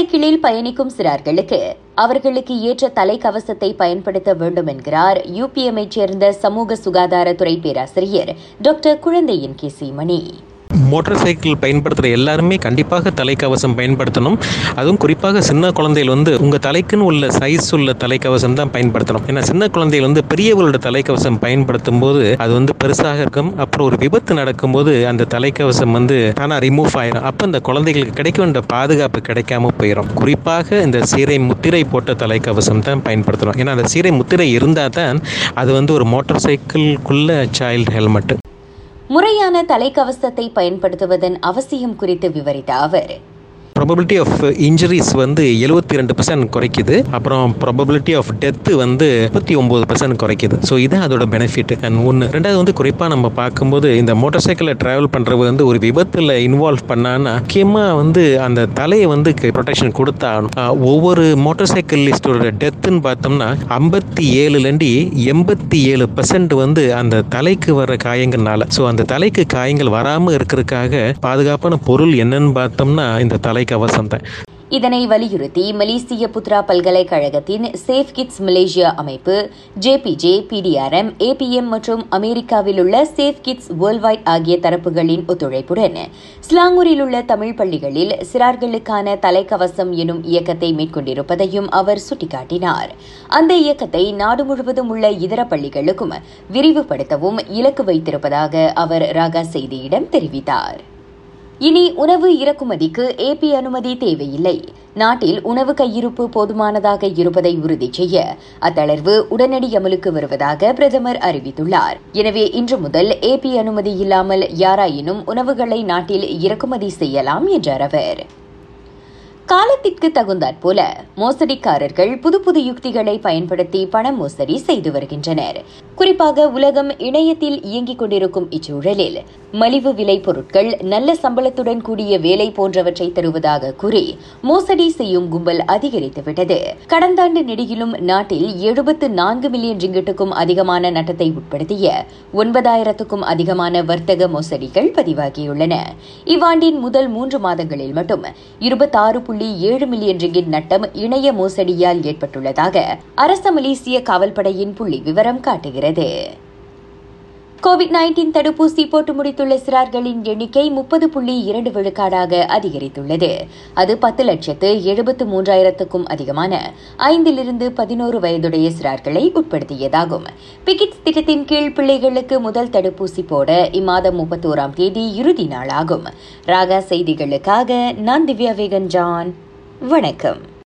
சைக்கிளில் பயணிக்கும் சிறார்களுக்கு அவர்களுக்கு ஏற்ற தலைக்கவசத்தை பயன்படுத்த வேண்டும் என்கிறார் யூபிஎம்ஐ சேர்ந்த சமூக சுகாதாரத்துறை பேராசிரியர் டாக்டர் குழந்தையின் கே மணி. மோட்டார் சைக்கிள் பயன்படுத்துகிற எல்லாருமே கண்டிப்பாக தலைக்கவசம் பயன்படுத்தணும். அதுவும் குறிப்பாக சின்ன குழந்தைகள் வந்து உங்கள் தலைக்குன்னு உள்ள சைஸ் உள்ள தலைக்கவசம் தான் பயன்படுத்தணும். ஏன்னா சின்ன குழந்தைகள் வந்து பெரியவர்களோட தலைக்கவசம் பயன்படுத்தும் போது அது வந்து பெருசாக இருக்கும். அப்புறம் ஒரு விபத்து நடக்கும்போது அந்த தலைக்கவசம் வந்து தானாக ரிமூவ் ஆயிரும். அப்போ அந்த குழந்தைகளுக்கு கிடைக்க வேண்டிய பாதுகாப்பு கிடைக்காம போயிடும் குறிப்பாக இந்த சீரை முத்திரை போட்ட தலைக்கவசம் தான் பயன்படுத்தணும். ஏன்னா அந்த சீரை முத்திரை இருந்தால் தான் அது வந்து ஒரு மோட்டார் சைக்கிள்குள்ள சைல்டு ஹெல்மெட் முறையான தலைக்கவசத்தை பயன்படுத்துவதன் அவசியம் குறித்து விவரித்த அவர் ப்ராபபிலிட்டி ஆஃப் இன்ஜுரிஸ் வந்து எழுபத்தி ரெண்டு பர்சன்ட் குறைக்குது. அப்புறம் ப்ராபபிலிட்டி ஆஃப் டெத்து வந்து முப்பத்தி ஒம்பது பர்சன்ட் குறைக்குது. ஸோ இதுதான் அதோட பெனிஃபிட் அண்ட் ஒன்று ரெண்டாவது வந்து குறிப்பாக நம்ம பார்க்கும்போது இந்த மோட்டார் சைக்கிளில் ட்ராவல் பண்ணுறது வந்து ஒரு விபத்தில் இன்வால்வ் பண்ணான்னா முக்கியமாக வந்து அந்த தலையை வந்து ப்ரொடெக்ஷன் கொடுத்தாகணும் ஒவ்வொரு மோட்டார் சைக்கிளிஸ்டோட டெத்துன்னு பார்த்தோம்னா ஐம்பத்தி ஏழுலேருந்து எண்பத்தி ஏழு பர்சன்ட் வந்து அந்த தலைக்கு வர காயங்கள்னால. ஸோ அந்த தலைக்கு காயங்கள் வராமல் இருக்கிறதுக்காக பாதுகாப்பான பொருள் என்னன்னு பார்த்தோம்னா இந்த தலை கவசம் இதனை வலியுறுத்தி மலேசிய புத்ரா பல்கலைக்கழகத்தின் சேஃப் கிட்ஸ் மலேசியா அமைப்பு ஜேபிஜே பிடிஆர்எம் ஏபிஎம் மற்றும் அமெரிக்காவில் உள்ள சேஃப் கிட்ஸ் வேர்ல்ட் வைட் ஆகிய தரப்புகளின் ஒத்துழைப்புடன் ஸ்லாங்கூரில் உள்ள தமிழ் பள்ளிகளில் சிறார்களுக்கான தலைக்கவசம் எனும் இயக்கத்தை மேற்கொண்டிருப்பதையும் அவர் சுட்டிக்காட்டினார். அந்த இயக்கத்தை நாடு முழுவதும் உள்ள இதர பள்ளிகளுக்கும் விரிவுபடுத்தவும் இலக்கு வைத்திருப்பதாக அவர் ராகா செய்தியிடம் தெரிவித்தார். இனி உணவு இறக்குமதிக்கு ஏபி அனுமதி தேவையில்லை. நாட்டில் உணவு கையிருப்பு போதுமானதாக இருப்பதை உறுதி செய்ய அத்தளர்வு உடனடி அமலுக்கு வருவதாக பிரதமர் அறிவித்துள்ளார். எனவே இன்று முதல் ஏபி அனுமதி இல்லாமல் யாராயினும் உணவுகளை நாட்டில் இறக்குமதி செய்யலாம் என்றார் அவர். காலத்திற்கு தகுந்தாற்போல மோசடிக்காரர்கள் புது புது யுக்திகளை பயன்படுத்தி பண மோசடி செய்து வருகின்றனர். குறிப்பாக உலகம் இணையத்தில் இயங்கிக் கொண்டிருக்கும் இச்சூழலில். மலிவு விலை பொருட்கள் நல்ல சம்பளத்துடன் கூடிய வேலை போன்றவற்றை தருவதாக கூறி மோசடி செய்யும் கும்பல் அதிகரித்துவிட்டது. கடந்த ஆண்டு நெடுகிலும் நாட்டில் எழுபத்து நான்கு மில்லியன் ரிங்கிட்டுக்கும் அதிகமான நட்டத்தை உட்படுத்திய ஒன்பதாயிரத்துக்கும் அதிகமான வர்த்தக மோசடிகள் பதிவாகியுள்ளன. இவ்வாண்டின் முதல் மூன்று மாதங்களில் மட்டும் இருபத்தாறு புள்ளி ஏழு மில்லியன் ரிங்கிட் நட்டம் இணைய மோசடியால் ஏற்பட்டுள்ளதாக அரச மலேசிய காவல்படையின் புள்ளி விவரம் காட்டுகிறது. கோவிட் நைன்டீன் தடுப்பூசி போட்டு முடித்துள்ள சிறார்களின் எண்ணிக்கை முப்பது புள்ளி இரண்டு விழுக்காடாக அதிகரித்துள்ளது. அது பத்து லட்சத்து எழுபத்து மூன்றாயிரத்துக்கும் அதிகமான ஐந்திலிருந்து பதினோரு வயதுடைய சிறார்களை உட்படுத்தியதாகும். பிகிட்ஸ் திட்டத்தின் கீழ் பிள்ளைகளுக்கு முதல் தடுப்பூசி போட இம்மாதம் முப்பத்தோராம் தேதி இறுதி நாளாகும். ராகா செய்திகளுக்காக நான் திவ்யா வேகன் ஜான். வணக்கம்.